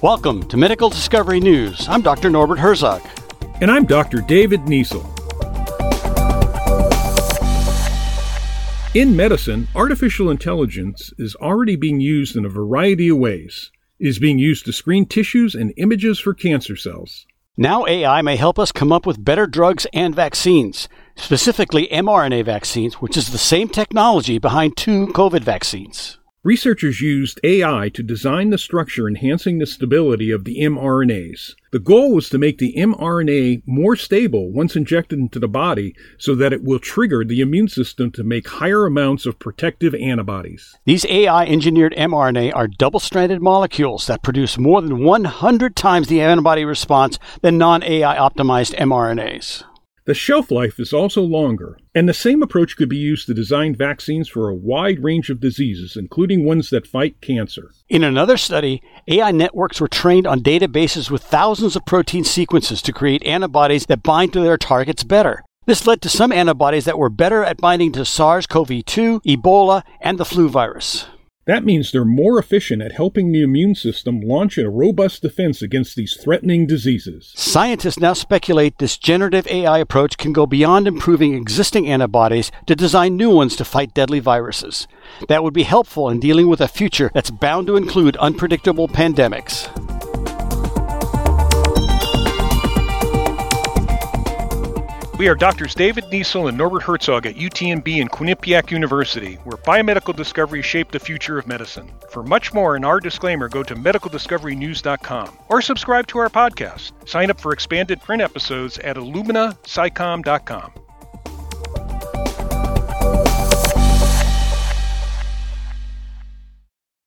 Welcome to Medical Discovery News. I'm Dr. Norbert Herzog. And I'm Dr. David Niesel. In medicine, artificial intelligence is already being used in a variety of ways. It is being used to screen tissues and images for cancer cells. Now, AI may help us come up with better drugs and vaccines, specifically mRNA vaccines, which is the same technology behind two COVID vaccines. Researchers used AI to design the structure enhancing the stability of the mRNAs. The goal was to make the mRNA more stable once injected into the body so that it will trigger the immune system to make higher amounts of protective antibodies. These AI engineered mRNA are double stranded molecules that produce more than 100 times the antibody response than non AI optimized mRNAs. The shelf life is also longer, and the same approach could be used to design vaccines for a wide range of diseases, including ones that fight cancer. In another study, AI networks were trained on databases with thousands of protein sequences to create antibodies that bind to their targets better. This led to some antibodies that were better at binding to SARS CoV 2, Ebola, and the flu virus. That means they're more efficient at helping the immune system launch a robust defense against these threatening diseases. Scientists now speculate this generative AI approach can go beyond improving existing antibodies to design new ones to fight deadly viruses. That would be helpful in dealing with a future that's bound to include unpredictable pandemics. We are Doctors David Niesel and Norbert Herzog at UTMB and Quinnipiac University, where biomedical discoveries shape the future of medicine. For much more in our disclaimer, go to medicaldiscoverynews.com or subscribe to our podcast. Sign up for expanded print episodes at illuminascicom.com.